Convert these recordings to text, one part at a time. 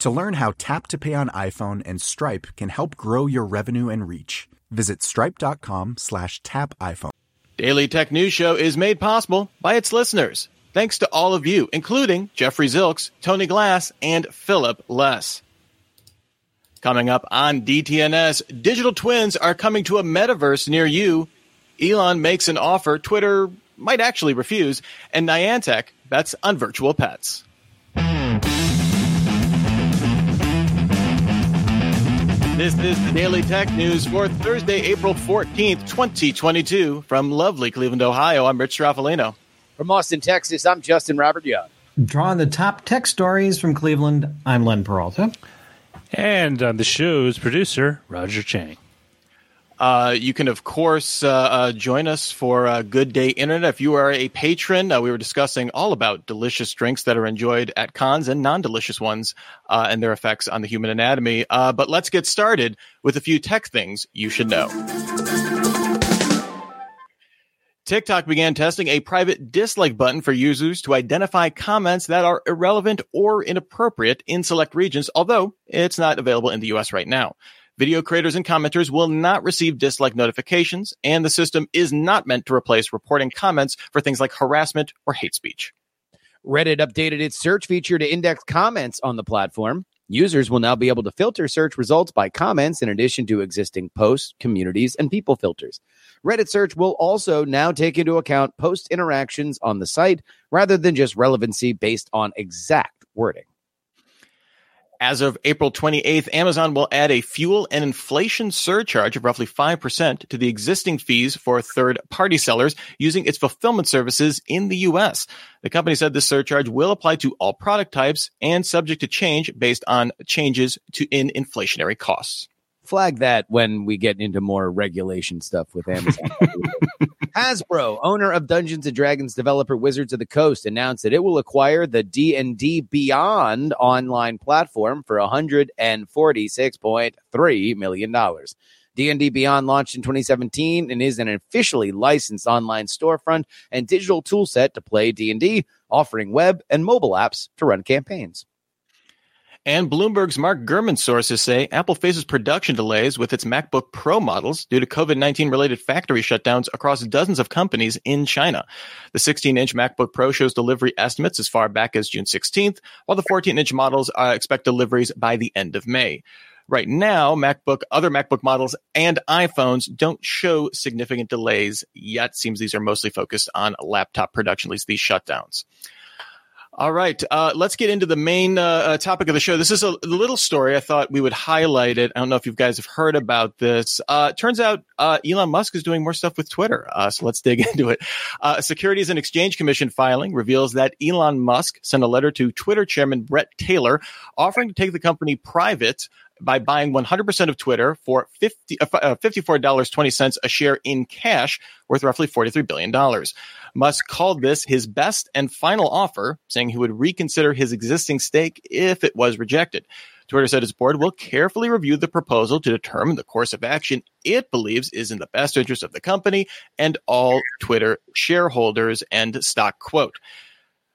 To learn how Tap to Pay on iPhone and Stripe can help grow your revenue and reach, visit stripe.com slash tap iPhone. Daily Tech News Show is made possible by its listeners. Thanks to all of you, including Jeffrey Zilks, Tony Glass, and Philip Less. Coming up on DTNS, digital twins are coming to a metaverse near you. Elon makes an offer Twitter might actually refuse, and Niantic bets on virtual pets. This is the Daily Tech News for Thursday, April 14th, 2022. From lovely Cleveland, Ohio, I'm Rich Stroffolino. From Austin, Texas, I'm Justin Robert Young. Drawing the top tech stories from Cleveland, I'm Len Peralta. And I'm the show's producer, Roger Chang. Uh, you can, of course, uh, uh, join us for uh, Good Day Internet. If you are a patron, uh, we were discussing all about delicious drinks that are enjoyed at cons and non delicious ones uh, and their effects on the human anatomy. but let's get started with a few tech things you should know. TikTok began testing a private dislike button for users to identify comments that are irrelevant or inappropriate in select regions, although it's not available in the US right now. Video creators and commenters will not receive dislike notifications, and the system is not meant to replace reporting comments for things like harassment or hate speech. Reddit updated its search feature to index comments on the platform. Users will now be able to filter search results by comments in addition to existing posts, communities, and people filters. Reddit search will also now take into account post interactions on the site rather than just relevancy based on exact wording. As of April 28th, Amazon will add a fuel and inflation surcharge of roughly 5% to the existing fees for third party sellers using its fulfillment services in the US. The company said this surcharge will apply to all product types and subject to change based on changes to in inflationary costs flag that when we get into more regulation stuff with Amazon. Hasbro, owner of Dungeons and Dragons developer Wizards of the Coast, announced that it will acquire the D&D Beyond online platform for $146.3 million. D&D Beyond launched in 2017 and is an officially licensed online storefront and digital toolset to play D&D, offering web and mobile apps to run campaigns. And Bloomberg's Mark Gurman sources say Apple faces production delays with its MacBook Pro models due to COVID 19 related factory shutdowns across dozens of companies in China. The 16 inch MacBook Pro shows delivery estimates as far back as June 16th, while the 14 inch models uh, expect deliveries by the end of May. Right now, MacBook, other MacBook models and iPhones don't show significant delays yet. Seems these are mostly focused on laptop production, at least these shutdowns. All right, uh, let's get into the main uh, uh, topic of the show. This is a, little story. I thought we would highlight it. I don't know if you guys have heard about this. Uh, turns out uh, Elon Musk is doing more stuff with Twitter. Uh, so let's dig into it. Securities and Exchange Commission filing reveals that Elon Musk sent a letter to Twitter chairman Bret Taylor offering to take the company private by buying 100% of Twitter for 50, uh, $54.20 a share in cash, worth roughly $43 billion. Musk called this his best and final offer, saying he would reconsider his existing stake if it was rejected. Twitter said its board will carefully review the proposal to determine the course of action it believes is in the best interest of the company and all Twitter shareholders. End stock quote.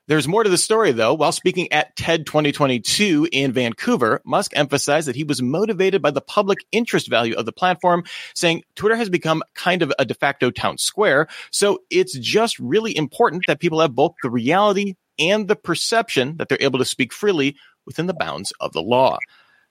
There's more to the story, though. While speaking at TED 2022 in Vancouver, Musk emphasized that he was motivated by the public interest value of the platform, saying Twitter has become kind of a de facto town square. So it's just really important that people have both the reality and the perception that they're able to speak freely within the bounds of the law.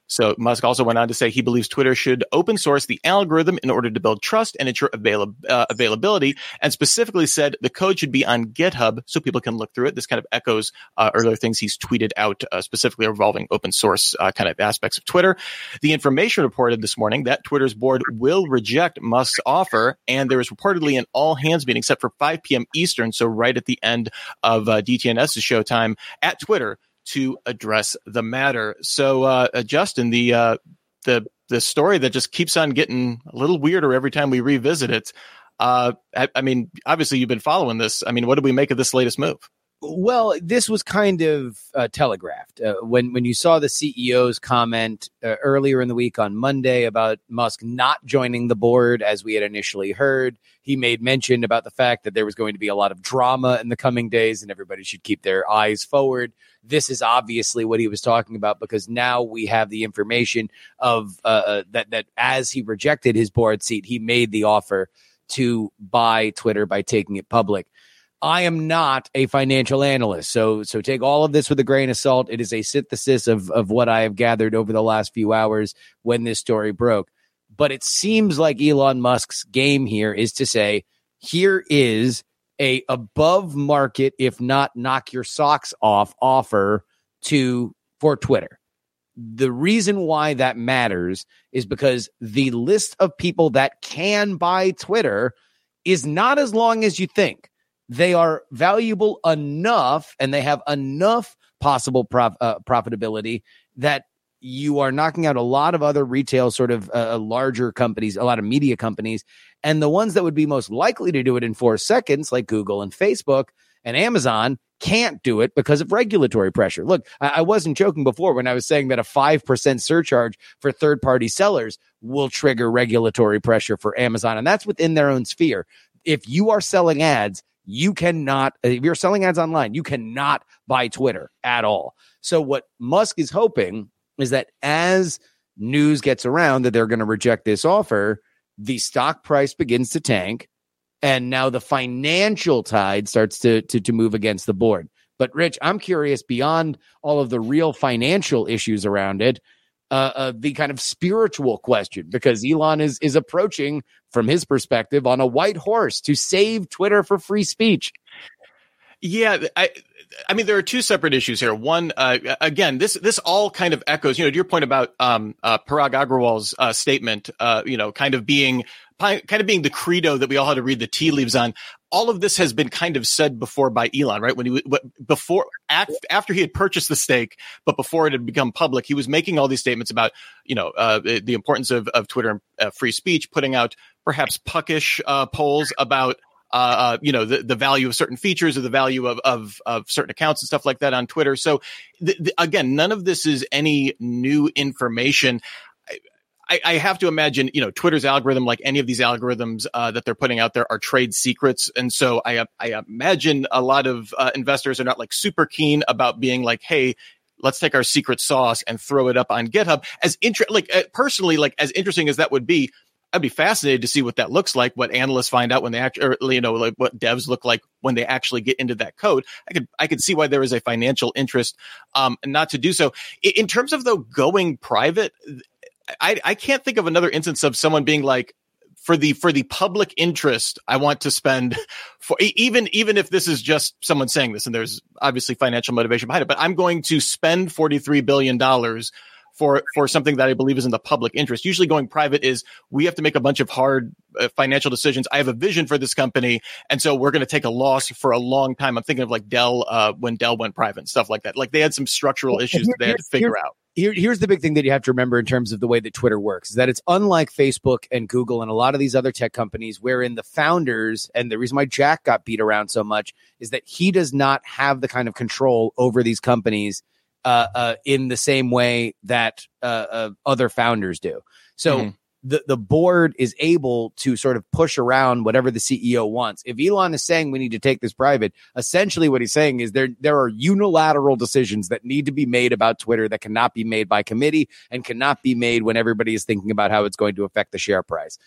So Musk also went on to say he believes Twitter should open source the algorithm in order to build trust and ensure avail- uh, availability, and specifically said the code should be on GitHub so people can look through it. This kind of echoes uh, earlier things he's tweeted out, uh, specifically involving open source uh, kind of aspects of Twitter. The information reported this morning that Twitter's board will reject Musk's offer, and there is reportedly an all hands meeting set for 5 p.m. Eastern, so right at the end of uh, DTNS's showtime at Twitter to address the matter. So, uh, uh, Justin, the uh, the the story that just keeps on getting a little weirder every time we revisit it. Uh, I, I mean, obviously, you've been following this. I mean, what do we make of this latest move? Well, this was kind of uh, telegraphed uh, when when you saw the CEO's comment uh, earlier in the week on Monday about Musk not joining the board as we had initially heard. He made mention about the fact that there was going to be a lot of drama in the coming days, and everybody should keep their eyes forward. This is obviously what he was talking about because now we have the information of uh, uh, that that as he rejected his board seat, he made the offer to buy Twitter by taking it public. I am not a financial analyst. So so take all of this with a grain of salt. It is a synthesis of of what I have gathered over the last few hours when this story broke. But it seems like Elon Musk's game here is to say, here is a above market, if not knock your socks off offer to for Twitter. The reason why that matters is because the list of people that can buy Twitter is not as long as you think they are valuable enough and they have enough possible prof, uh, profitability that you are knocking out a lot of other retail sort of uh, larger companies, a lot of media companies, and the ones that would be most likely to do it in four seconds, like Google and Facebook and Amazon, can't do it because of regulatory pressure. Look, I, I wasn't joking before when I was saying that a 5% surcharge for third party sellers will trigger regulatory pressure for Amazon, and that's within their own sphere. If you are selling ads, you cannot, uh, if you're selling ads online, you cannot buy Twitter at all. So, what Musk is hoping is that as news gets around that they're going to reject this offer, the stock price begins to tank. And now the financial tide starts to, to, to move against the board. But, Rich, I'm curious beyond all of the real financial issues around it, uh, uh, the kind of spiritual question because Elon is is approaching from his perspective on a white horse to save Twitter for free speech. Yeah, I, I mean, there are two separate issues here. One, uh, again, this this all kind of echoes, you know, to your point about um, uh, Parag Agrawal's uh, statement, uh, you know, kind of being kind of being the credo that we all had to read the tea leaves on. All of this has been kind of said before by Elon, right? When he before after he had purchased the stake, but before it had become public, he was making all these statements about, you know, uh, the importance of of Twitter and uh, free speech, putting out perhaps puckish polls about uh, uh, you know, the, the value of certain features or the value of, of, of certain accounts and stuff like that on Twitter. So th- th- again, none of this is any new information. I, I, have to imagine, you know, Twitter's algorithm, like any of these algorithms uh, that they're putting out there, are trade secrets, and so I, I imagine a lot of uh, investors are not like super keen about being like, hey. Let's take our secret sauce and throw it up on GitHub. As inter- like uh, personally, like as interesting as that would be, I'd be fascinated to see what that looks like, what analysts find out when they actually, you know, like what devs look like when they actually get into that code. I could, I could see why there is a financial interest, um, not to do so. In terms of though going private, I, I can't think of another instance of someone being like, for the for the public interest i want to spend for even even if this is just someone saying this and there's obviously financial motivation behind it but i'm going to spend 43 billion dollars for for something that I believe is in the public interest. Usually, going private is we have to make a bunch of hard uh, financial decisions. I have a vision for this company, and so we're going to take a loss for a long time. I'm thinking of like Dell uh, when Dell went private and stuff like that. Like they had some structural issues that they had to figure out. Here, here's the big thing that you have to remember in terms of the way that Twitter works is that it's unlike Facebook and Google and a lot of these other tech companies, wherein the founders and the reason why Jack got beat around so much is that he does not have the kind of control over these companies uh, uh, in the same way that uh, uh other founders do. So mm-hmm. The, the board is able to sort of push around whatever the CEO wants. If Elon is saying we need to take this private, essentially what he's saying is there there are unilateral decisions that need to be made about Twitter that cannot be made by committee and cannot be made when everybody is thinking about how it's going to affect the share price.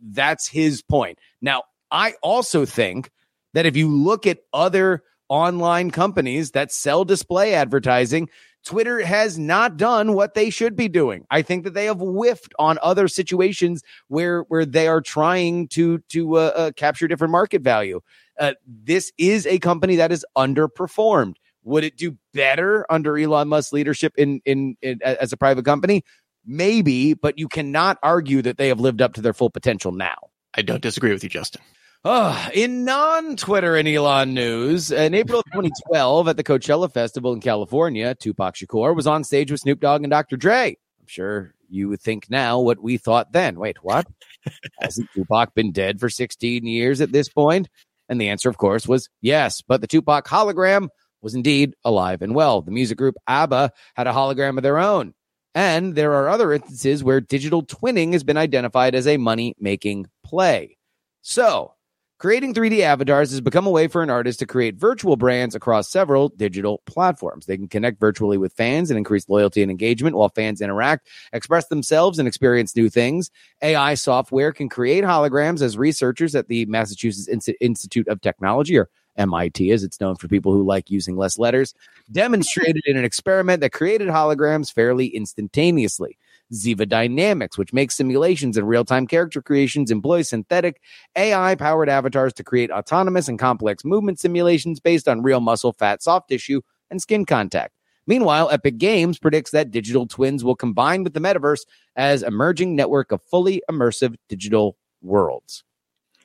That's his point. Now, I also think that if you look at other online companies that sell display advertising, Twitter has not done what they should be doing. I think that they have whiffed on other situations where where they are trying to to uh, uh, capture different market value. Uh, this is a company that is underperformed. Would it do better under Elon Musk's leadership in, in in as a private company? Maybe, but you cannot argue that they have lived up to their full potential now. I don't disagree with you, Justin. Oh, in non Twitter and Elon news, in April 2012 at the Coachella Festival in California, Tupac Shakur was on stage with Snoop Dogg and Dr. Dre. I'm sure you would think now what we thought then. Wait, what? Hasn't Tupac been dead for 16 years at this point? And the answer, of course, was yes. But the Tupac hologram was indeed alive and well. The music group ABBA had a hologram of their own. And there are other instances where digital twinning has been identified as a money making play. So, Creating 3D avatars has become a way for an artist to create virtual brands across several digital platforms. They can connect virtually with fans and increase loyalty and engagement while fans interact, express themselves, and experience new things. AI software can create holograms as researchers at the Massachusetts Institute of Technology, or MIT, as it's known for people who like using less letters, demonstrated in an experiment that created holograms fairly instantaneously. Ziva Dynamics, which makes simulations and real time character creations, employs synthetic AI powered avatars to create autonomous and complex movement simulations based on real muscle, fat, soft tissue, and skin contact. Meanwhile, Epic Games predicts that digital twins will combine with the metaverse as emerging network of fully immersive digital worlds.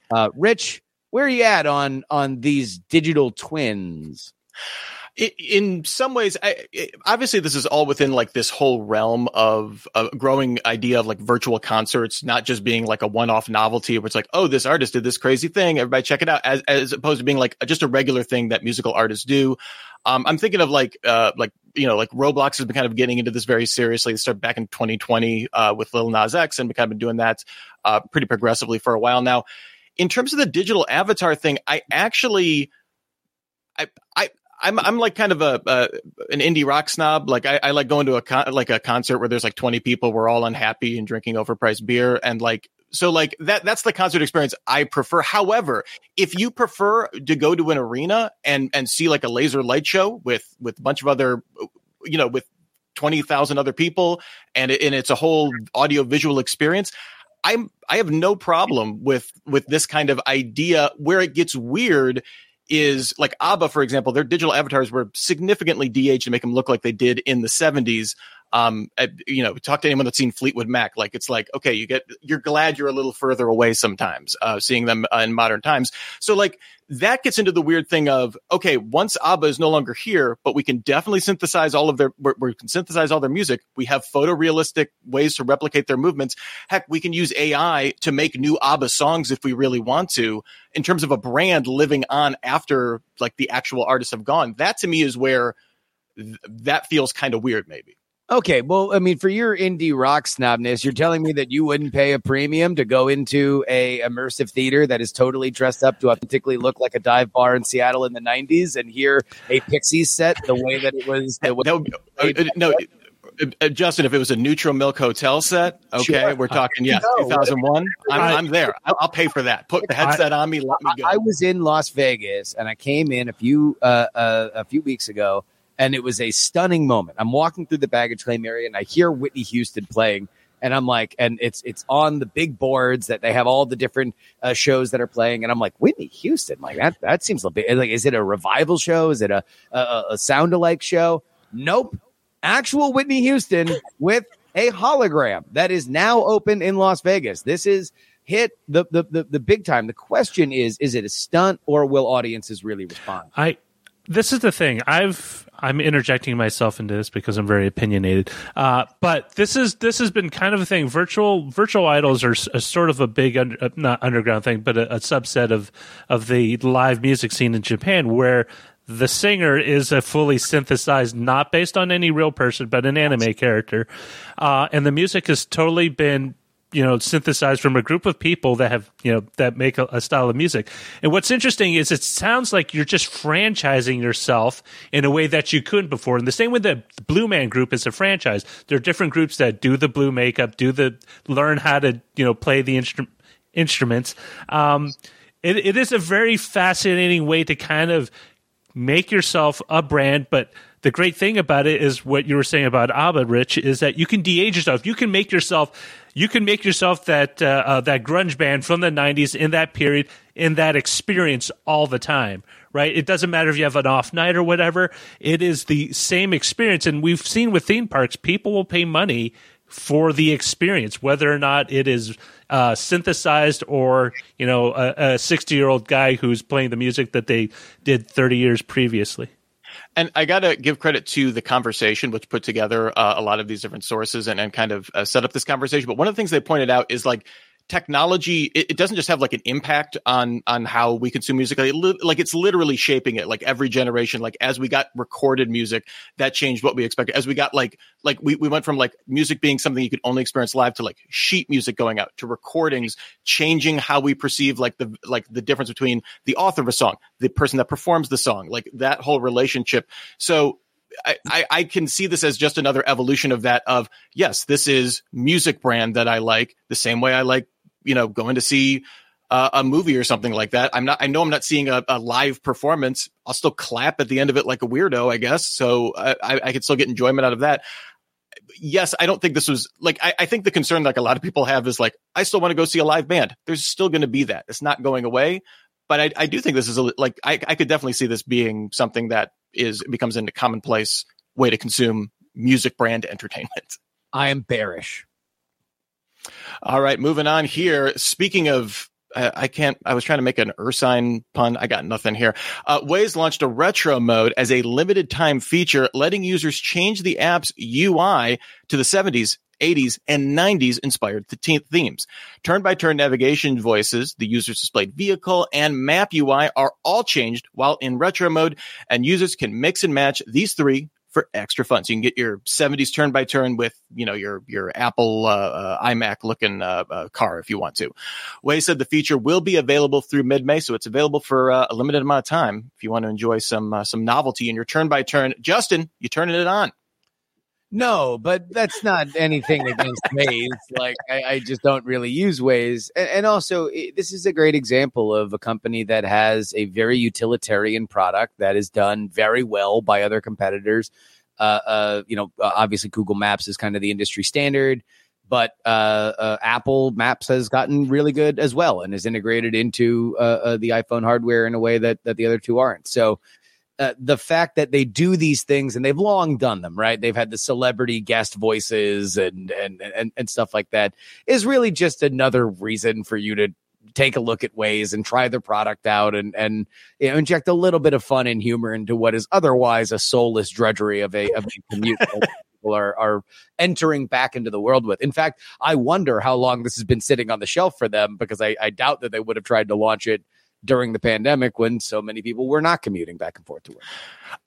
Uh, Rich, where are you at on on these digital twins? In some ways I, obviously this is all within like this whole realm of a growing idea of like virtual concerts not just being like a one-off novelty where it's like oh this artist did this crazy thing everybody check it out as, as opposed to being like just a regular thing that musical artists do. Um, i'm thinking of like uh, like you know like roblox has been kind of getting into this very seriously. They started back in 2020 uh, with lil nas x and kind of been doing that uh, pretty progressively for a while. Now in terms of the digital avatar thing i actually I, I I'm I'm like kind of a, an indie rock snob. Like I, I like going to a con- like a concert where there's like 20 people. We're all unhappy and drinking overpriced beer, and like so like that that's the concert experience I prefer. However, if you prefer to go to an arena and and see like a laser light show with with a bunch of other, you know, with 20,000 other people, and it, and it's a whole audio visual experience. I'm I have no problem with with this kind of idea. Where it gets weird is like ABBA, for example, their digital avatars were significantly de-aged to make them look like they did in the 70s. Um, you know, talk to anyone that's seen Fleetwood Mac. Like it's like, okay, you get, you're glad you're a little further away sometimes, uh, seeing them uh, in modern times. So like that gets into the weird thing of, okay, once ABBA is no longer here, but we can definitely synthesize all of their, we can synthesize all their music. We have photorealistic ways to replicate their movements. Heck, we can use AI to make new ABBA songs if we really want to in terms of a brand living on after like the actual artists have gone. That to me is where th- that feels kind of weird, maybe. Okay, well, I mean, for your indie rock snobness, you're telling me that you wouldn't pay a premium to go into a immersive theater that is totally dressed up to authentically look like a dive bar in Seattle in the '90s and hear a Pixies set the way that it was. No, uh, uh, no, uh, Justin, if it was a Neutral Milk Hotel set, okay, sure. we're talking yes, no. 2001. I'm, I'm there. I'll, I'll, pay for that. Put the headset on me. Let me go. I was in Las Vegas and I came in a few uh, uh, a few weeks ago and it was a stunning moment. I'm walking through the baggage claim area and I hear Whitney Houston playing and I'm like, and it's it's on the big boards that they have all the different uh, shows that are playing, and I'm like, Whitney Houston, like that that seems a bit like, is it a revival show? Is it a a, a sound alike show? Nope, actual Whitney Houston with a hologram that is now open in Las Vegas. This is hit the the the, the big time. The question is, is it a stunt or will audiences really respond? I this is the thing. I've I'm interjecting myself into this because I'm very opinionated. Uh, but this is this has been kind of a thing. Virtual virtual idols are a, sort of a big under, uh, not underground thing, but a, a subset of of the live music scene in Japan, where the singer is a fully synthesized, not based on any real person, but an anime character, uh, and the music has totally been you know synthesized from a group of people that have you know that make a, a, style of music. And what's interesting is it sounds like you're just franchising yourself in a way that you couldn't before. In the same that the blue man group is a franchise. There are different groups that do the blue makeup do the learn how to you know play the instru- instruments. Um, it, it is a very fascinating way to kind of make yourself a brand but the great thing about it is what you were saying about ABBA, Rich, is that you can de-age yourself. You can make yourself you can make yourself that uh, uh, that grunge band from the 90s in that period in that experience all the time right? It doesn't matter if you have an off night or whatever. It is the same experience. And we've seen with theme parks people will pay money for the experience whether or not it is uh, synthesized or you know a 60 year old guy who's playing the music that they did 30 years previously and I got to give credit to the conversation, which put together uh, a lot of these different sources and, and kind of uh, set up this conversation. But one of the things they pointed out is like technology it, it, doesn't just have like an impact on on how we consume music. Like, li- like, it's literally shaping it. Like every generation like as we got recorded music that changed what we expected. As we got like like we, we went from like music being something you could only experience live to like sheet music going out to recordings changing how we perceive like the like the difference between the author of a song the person that performs the song like that whole relationship. So I, I, I, can see this as just another evolution of that of yes this is music brand that i like the same way i like you know, going to see uh, a movie or something like that. I'm not, I know I'm not seeing a, a, live performance. I'll still clap at the end of it like a weirdo, I guess. So I, I, I could still get enjoyment out of that. Yes, I don't think this was like, I, I think the concern like a lot of people have is like, I still want to go see a live band. There's still going to be that. It's not going away. But I, I do think this is a, like, I, I could definitely see this being something that is, becomes into commonplace way to consume music brand entertainment. I am bearish. All right, moving on here. Speaking of I can't. I was trying to make an Ursine pun. I got nothing here. Uh, Waze launched a retro mode as a limited time feature, letting users change the app's UI to the 70s, 80s, and 90s inspired themes. Turn by turn navigation voices, the user's displayed vehicle, and map UI are all changed while in retro mode, and users can mix and match these three for extra fun. So you can get your 70s turn by turn with, you know, your, your Apple, uh, uh, iMac looking, uh, uh, car if you want to. Waze said the feature will be available through mid May. So it's available for uh, a limited amount of time if you want to enjoy some, uh, some novelty in your turn by turn. Justin, you turning it on. No, but that's not anything against Waze. Like I, I, just don't really use Waze, and, and also it, this is a great example of a company that has a very utilitarian product that is done very well by other competitors. Uh, uh, you know, uh, obviously Google Maps is kind of the industry standard, but uh, uh, Apple Maps has gotten really good as well and is integrated into uh, the iPhone hardware in a way that that the other two aren't. So uh, the fact that they do these things and they've long done them, right? They've had the celebrity guest voices and and and, and stuff like that is really just another reason for you to take a look at Waze and try the product out and and you know, inject a little bit of fun and humor into what is otherwise a soulless drudgery of a of a commute. people are are entering back into the world with. In fact, I wonder how long this has been sitting on the shelf for them because I, I doubt that they would have tried to launch it during the pandemic when so many people were not commuting back and forth to work.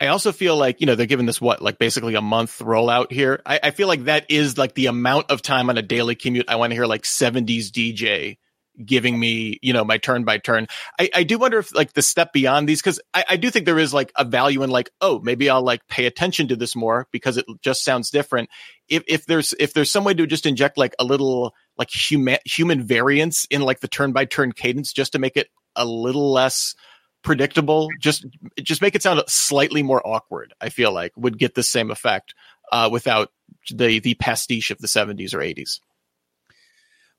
I also feel like, you know, they're giving this what, like basically a month rollout here. I, I feel like that is like the amount of time on a daily commute. I want to hear like 70s DJ giving me, you know, my turn by turn. I, I do wonder if like the step beyond these, cause I, I do think there is like a value in like, oh, maybe I'll like pay attention to this more because it just sounds different. If, if there's, if there's some way to just inject like a little like human, human variance in like the turn by turn cadence just to make it a little less predictable. Just just make it sound slightly more awkward. I feel like would get the same effect uh, without the the pastiche of the seventies or eighties.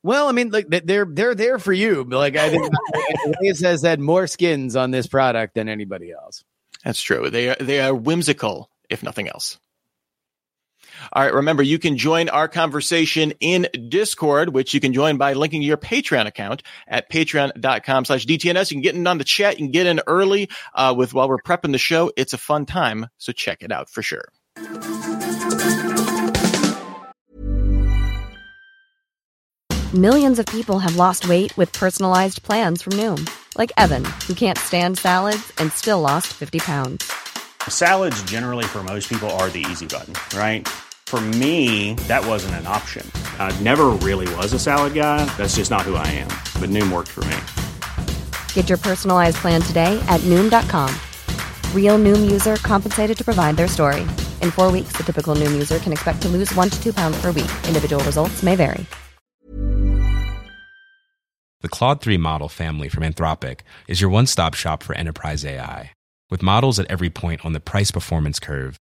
Well, I mean, like they're they're there for you. Like I think it says had more skins on this product than anybody else. That's true. They are they are whimsical, if nothing else. All right. Remember, you can join our conversation in Discord, which you can join by linking your Patreon account at patreon.com slash DTNS. You can get in on the chat. You can get in early uh, with while we're prepping the show. It's a fun time. So check it out for sure. Millions of people have lost weight with personalized plans from Noom, like Evan, who can't stand salads and still lost 50 pounds. Salads, generally, for most people, are the easy button, right? For me, that wasn't an option. I never really was a salad guy. That's just not who I am. But Noom worked for me. Get your personalized plan today at Noom.com. Real Noom user compensated to provide their story. In four weeks, the typical Noom user can expect to lose one to two pounds per week. Individual results may vary. The Claude 3 model family from Anthropic is your one stop shop for enterprise AI. With models at every point on the price performance curve,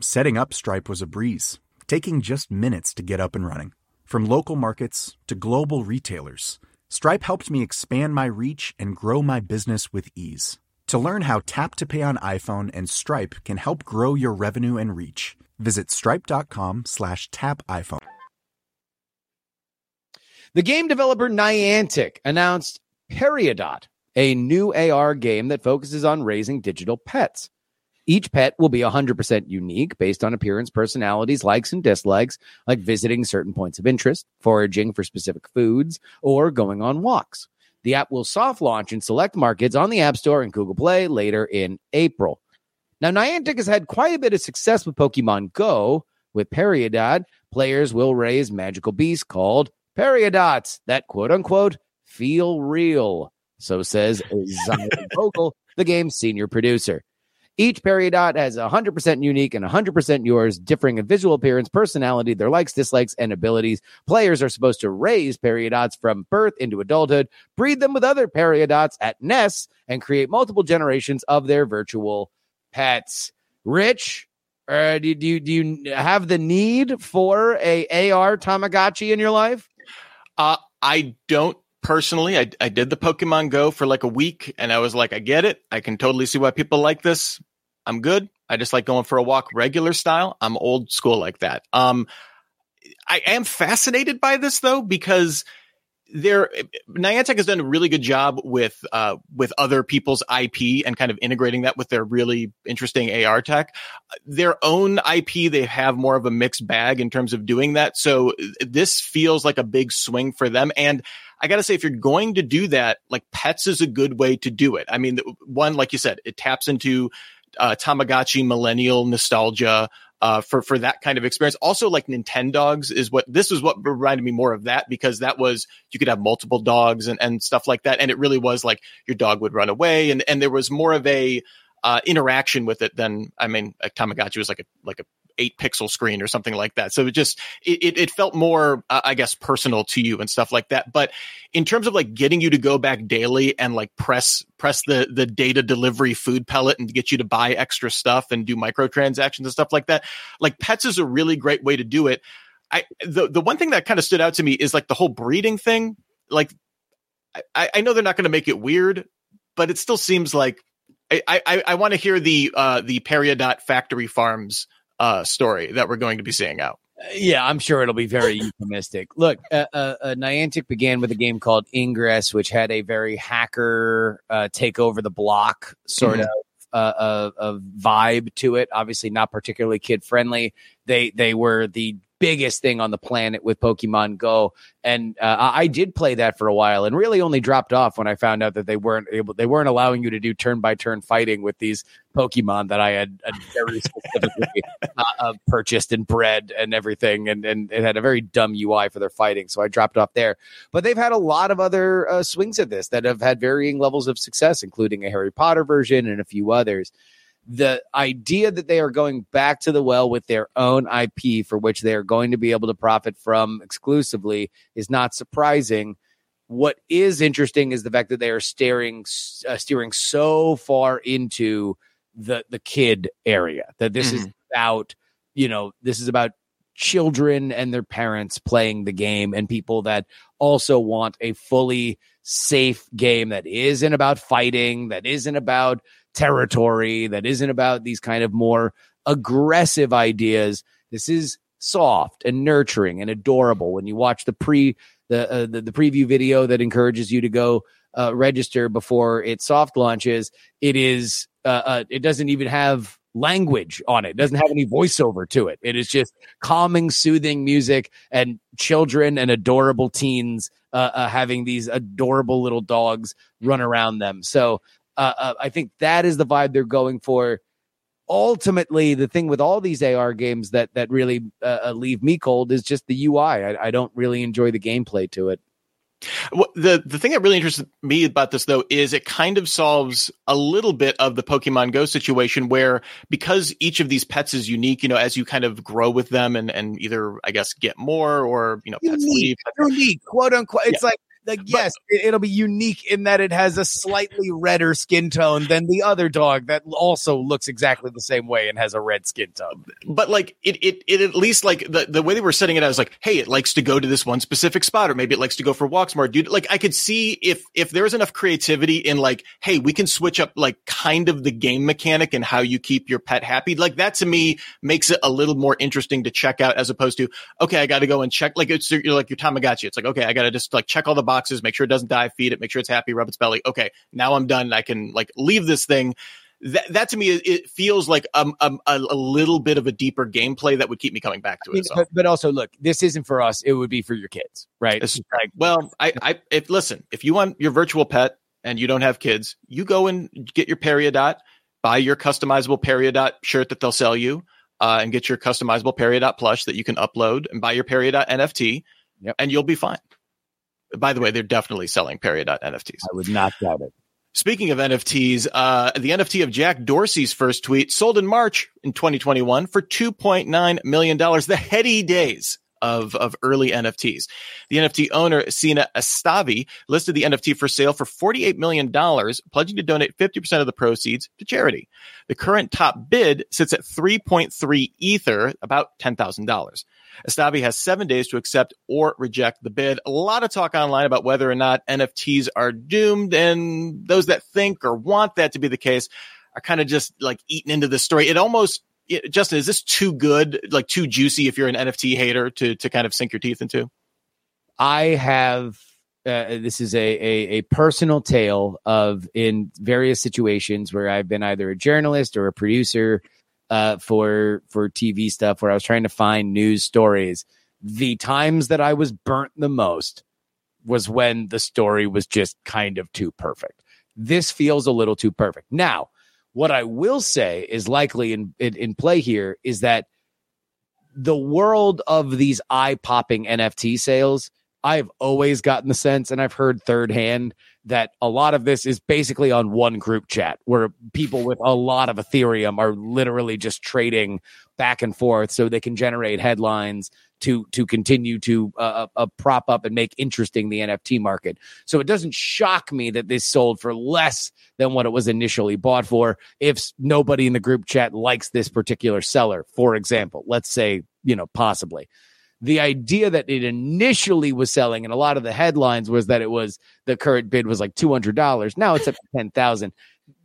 Setting up Stripe was a breeze, taking just minutes to get up and running. From local markets to global retailers, Stripe helped me expand my reach and grow my business with ease. To learn how Tap to Pay on iPhone and Stripe can help grow your revenue and reach, visit stripe.com slash tap iPhone. The game developer Niantic announced Peridot, a new AR game that focuses on raising digital pets. Each pet will be 100% unique based on appearance, personalities, likes, and dislikes, like visiting certain points of interest, foraging for specific foods, or going on walks. The app will soft launch in select markets on the App Store and Google Play later in April. Now, Niantic has had quite a bit of success with Pokemon Go. With Peridot, players will raise magical beasts called Peridots that quote unquote feel real. So says Zion Vogel, the game's senior producer. Each Peridot has 100% unique and 100% yours, differing in visual appearance, personality, their likes, dislikes, and abilities. Players are supposed to raise Peridots from birth into adulthood, breed them with other Peridots at nests, and create multiple generations of their virtual pets. Rich, uh, do, do, you, do you have the need for a AR Tamagotchi in your life? Uh, I don't personally. I, I did the Pokemon Go for like a week and I was like, I get it. I can totally see why people like this. I'm good. I just like going for a walk regular style. I'm old school like that. Um, I am fascinated by this though, because there Niantic has done a really good job with uh, with other people's IP and kind of integrating that with their really interesting AR tech. Their own IP, they have more of a mixed bag in terms of doing that. So this feels like a big swing for them. And I got to say, if you're going to do that, like pets is a good way to do it. I mean, one, like you said, it taps into uh, Tamagotchi millennial nostalgia uh, for for that kind of experience. Also, like Nintendogs is what this was what reminded me more of that because that was you could have multiple dogs and, and stuff like that, and it really was like your dog would run away, and and there was more of a uh, interaction with it than I mean, a Tamagotchi was like a like a eight pixel screen or something like that. So it just it it felt more uh, I guess personal to you and stuff like that. But in terms of like getting you to go back daily and like press press the the data delivery food pellet and get you to buy extra stuff and do microtransactions and stuff like that, like pets is a really great way to do it. I the the one thing that kind of stood out to me is like the whole breeding thing. Like I, I know they're not going to make it weird, but it still seems like I, I, I want to hear the uh, the Peridot factory farms uh, story that we're going to be seeing out. Yeah, I'm sure it'll be very euphemistic. Look, uh, uh, uh, Niantic began with a game called Ingress, which had a very hacker uh, take over the block sort Mm-hmm. of uh, a, a vibe to it. Obviously, not particularly kid friendly. They they were the biggest thing on the planet with Pokemon Go, and uh, I did play that for a while, and really only dropped off when I found out that they weren't able, they weren't allowing you to do turn by turn fighting with these Pokemon that I had, had very specifically uh, uh, purchased and bred and everything, and and it had a very dumb UI for their fighting, so I dropped off there. But they've had a lot of other uh, swings at this that have had varying levels of success, including a Harry Potter version and a few others. The idea that they are going back to the well with their own IP for which they are going to be able to profit from exclusively is not surprising. What is interesting is the fact that they are staring, uh, steering so far into the the kid area that this is about you know this is about children and their parents playing the game and people that also want a fully safe game that isn't about fighting that isn't about territory that isn't about these kind of more aggressive ideas. This is soft and nurturing and adorable. When you watch the pre the uh, the, the preview video that encourages you to go uh, register before it soft launches it is uh, uh, it doesn't even have language on it. it doesn't have any voiceover to it. It is just calming soothing music and children and adorable teens uh, uh, having these adorable little dogs run around them. So uh, uh, i think that is the vibe they're going for. Ultimately the thing with all these ar games that that really uh, leave me cold is just the ui I, I don't really enjoy the gameplay to it the the thing that really interests me about this though is it kind of solves a little bit of the Pokemon Go situation where because each of these pets is unique, you know, as you kind of grow with them and and either I guess get more or you know pets leave. unique, unique, quote unquote. It's like like yes, it, it'll be unique in that it has a slightly redder skin tone than the other dog that also looks exactly the same way and has a red skin tone. But like it, it, it at least like the, the way they were setting it, I was like, hey, it likes to go to this one specific spot, or maybe it likes to go for walks more. Dude, like I could see if if there's enough creativity in like, hey, we can switch up like kind of the game mechanic and how you keep your pet happy. Like that to me makes it a little more interesting to check out as opposed to okay, I got to go and check. Like it's you're like your Tamagotchi. It's like okay, I got to just like check all the boxes, make sure it doesn't die, feed it, make sure it's happy, rub its belly. Okay, now I'm done. I can like leave this thing. That, that to me, it- it feels like um, um, a, a little bit of a deeper gameplay that would keep me coming back to I mean, it. So. but, but also, look, this isn't for us. It would be for your kids, right? It's like, well, I, I, if listen, if you want your virtual pet and you don't have kids, you go and get your Peridot, buy your customizable Peridot shirt that they'll sell you, uh, and get your customizable Peridot plush that you can upload and buy your Peridot NFT, and you'll be fine. By the way, they're definitely selling Peridot NFTs. I would not doubt it. Speaking of NFTs, uh, the NFT of Jack Dorsey's first tweet sold in March in 2021 for $2.9 million. The heady days of, of early NFTs. The NFT owner, Sina Estavi, listed the NFT for sale for $48 million, pledging to donate 50% of the proceeds to charity. The current top bid sits at 3.3 Ether, about $10,000. Astavi has seven days to accept or reject the bid. A lot of talk online about whether or not NFTs are doomed, and those that think or want that to be the case are kind of just like eaten into the story. It almost, Justin, is this too good, like too juicy if you're an NFT hater to to kind of sink your teeth into? I have uh, this is a, a a personal tale of in various situations where I've been either a journalist or a producer uh, for for TV stuff where I was trying to find news stories. The times that I was burnt the most was when the story was just kind of too perfect. This feels a little too perfect. Now, what I will say is likely in in, in play here is that the world of these eye popping NFT sales, I've always gotten the sense, and I've heard third hand, that a lot of this is basically on one group chat where people with a lot of Ethereum are literally just trading back and forth so they can generate headlines to to continue to uh, uh, prop up and make interesting the NFT market. So it doesn't shock me that this sold for less than what it was initially bought for. If nobody in the group chat likes this particular seller, for example, let's say you know possibly the idea that it initially was selling and a lot of the headlines was that it was the current bid was like $200 now it's up to 10000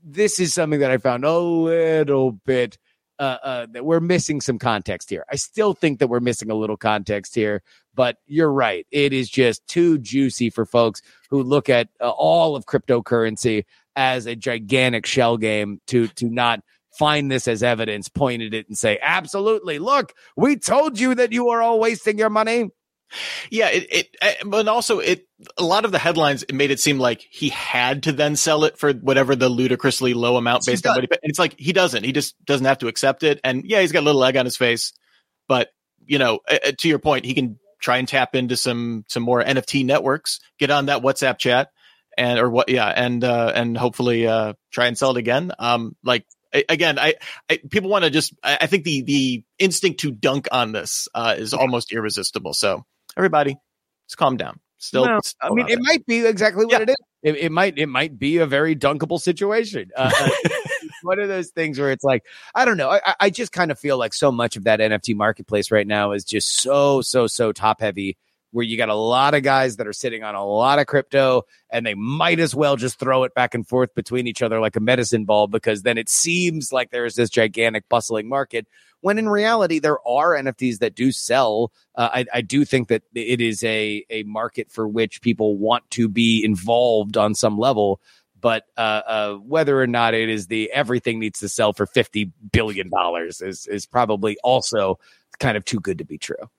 this is something that i found a little bit uh, uh, that we're missing some context here. I still think that we're missing a little context here but you're right. It is just too juicy for folks who look at uh, all of cryptocurrency as a gigantic shell game to to not find this as evidence, pointed it and say, absolutely, look, we told you that you are all wasting your money. Yeah, it, it, uh, but also it, a lot of the headlines it made it seem like he had to then sell it for whatever the ludicrously low amount based on what he, paid. and it's like he doesn't, he just doesn't have to accept it. And yeah, he's got a little egg on his face, but you know, uh, uh, to your point, he can try and tap into some, some more NFT networks, get on that WhatsApp chat and, or what, yeah, and, uh, and hopefully, uh, try and sell it again. Um, like, I, again, I, I people want to just. I, I, think the the instinct to dunk on this uh, is almost irresistible. So everybody, just calm down. Still, well, still I mean, it might be exactly what yeah. it is. It, it, might it might be a very dunkable situation. Uh, uh one of those things where it's like I don't know. I, I just kind of feel like so much of that NFT marketplace right now is just so so so top heavy where you got a lot of guys that are sitting on a lot of crypto and they might as well just throw it back and forth between each other like a medicine ball because then it seems like there's this gigantic bustling market when in reality there are NFTs that do sell. Uh, I, I, do think that it is a a market for which people want to be involved on some level. But uh, uh, whether or not it is the everything needs to sell for fifty billion dollars is is probably also kind of too good to be true.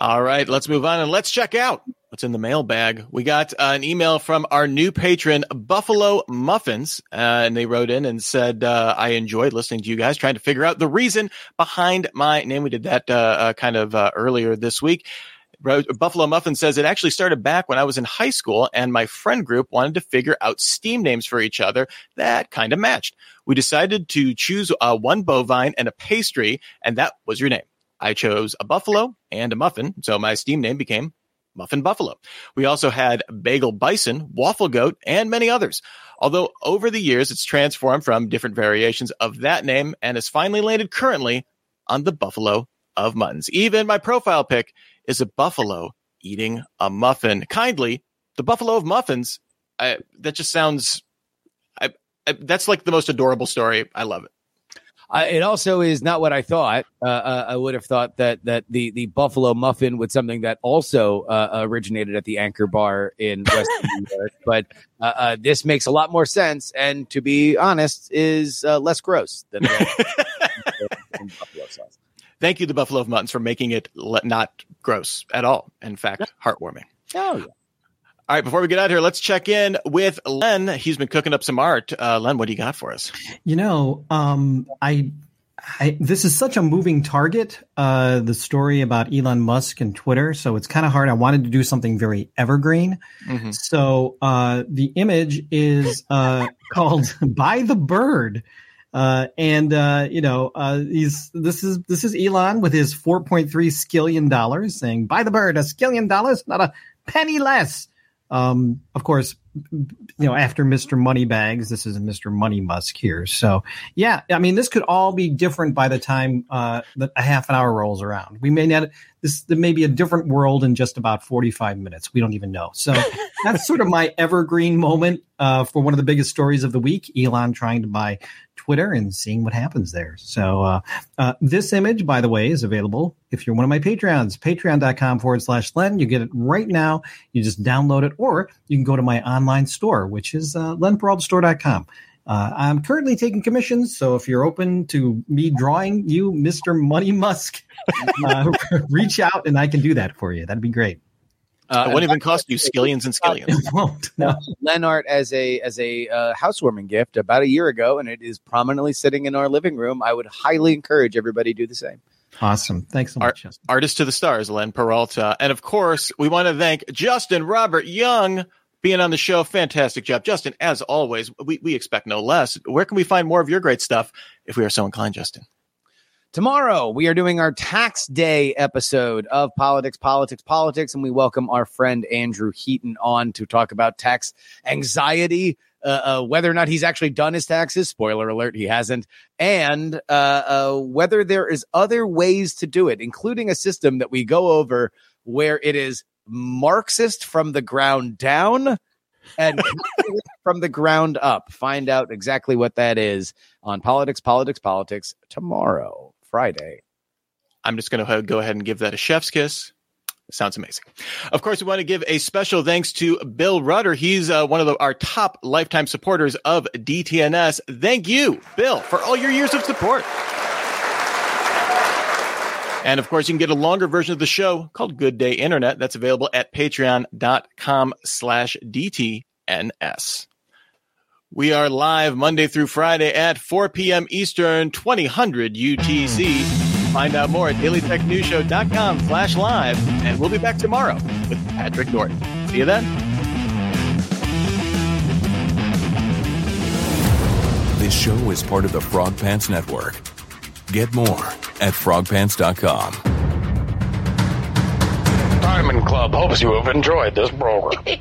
All right, let's move on and let's check out what's in the mailbag. We got uh, an email from our new patron, Buffalo Muffins, uh, and they wrote in and said, uh, I enjoyed listening to you guys trying to figure out the reason behind my name. We did that uh, uh, kind of uh, earlier this week. Buffalo Muffin says it actually started back when I was in high school and my friend group wanted to figure out Steam names for each other that kind of matched. We decided to choose one bovine and a pastry, and that was your name. I chose a buffalo and a muffin, so my Steam name became Muffin Buffalo. We also had Bagel Bison, Waffle Goat, and many others. Although over the years it's transformed from different variations of that name and has finally landed currently on the Buffalo of Muttons. Even my profile pic is a buffalo eating a muffin. Kindly, the Buffalo of Muffins. I, that just sounds. I, I, that's like the most adorable story. I love it. Uh, it also is not what I thought. Uh, uh, I would have thought that that the the buffalo muffin was something that also uh, originated at the Anchor Bar in Western New York, but uh, uh, this makes a lot more sense. And to be honest, is less gross than buffalo sauce. Thank you, the Buffalo of Muttons, for making it not gross at all. In fact, heartwarming. Oh yeah. All right, before we get out here, let's check in with Len. He's been cooking up some art. Uh, Len, what do you got for us? You know, um, I, I, this is such a moving target. Uh, the story about Elon Musk and Twitter, so it's kind of hard. I wanted to do something very evergreen. Mm-hmm. So uh, the image is uh, called "By the Bird." Uh, and uh, you know, uh, he's this is this is Elon with his 4.3 skillion dollars saying, "Buy the bird, a skillion dollars, not a penny less." Um, of course, you know, after Mr. Moneybags, this is Mr. Money Musk here. So, yeah, I mean, this could all be different by the time uh, the, a half an hour rolls around. We may not, this there may be a different world in just about 45 minutes. We don't even know. So, that's sort of my evergreen moment uh, for one of the biggest stories of the week Elon trying to buy Twitter and seeing what happens there. So uh, uh, this image, by the way, is available if you're one of my Patreons, patreon.com forward slash Len. You get it right now. You just download it, or you can go to my online store, which is uh, lenperaltastore.com. Uh, I'm currently taking commissions, so if you're open to me drawing you, Mr. Money Musk, uh, reach out and I can do that for you. That'd be great. Uh, it won't even cost you skillions and skillions. It won't. No. Lenart as a as a uh, housewarming gift about a year ago, and it is prominently sitting in our living room. I would highly encourage everybody to do the same. Awesome. Thanks so much. Art, artist to the stars, Len Peralta. And of course, we want to thank Justin Robert Young being on the show. Fantastic job. Justin, as always, we, we expect no less. Where can we find more of your great stuff if we are so inclined, Justin? Tomorrow, we are doing our tax day episode of Politics, Politics, Politics, and we welcome our friend Andrew Heaton on to talk about tax anxiety, uh, uh, whether or not he's actually done his taxes. Spoiler alert, he hasn't. And uh, uh whether there is other ways to do it, including a system that we go over where it is Marxist from the ground down and from the ground up. Find out exactly what that is on Politics, Politics, Politics tomorrow. Friday. I'm just going to go ahead and give that a chef's kiss. Sounds amazing. Of course, we want to give a special thanks to Bill Rudder. He's uh, one of the, our top lifetime supporters of DTNS. Thank you, Bill, for all your years of support. And of course, you can get a longer version of the show called Good Day Internet. That's available at patreon.com slash DTNS. We are live Monday through Friday at 4 p.m. Eastern, 2000 UTC. Find out more at dailytechnewsshow.com slash live. And we'll be back tomorrow with Patrick Norton. See you then. This show is part of the Frog Pants Network. Get more at frogpants.com. Diamond Club hopes you have enjoyed this program.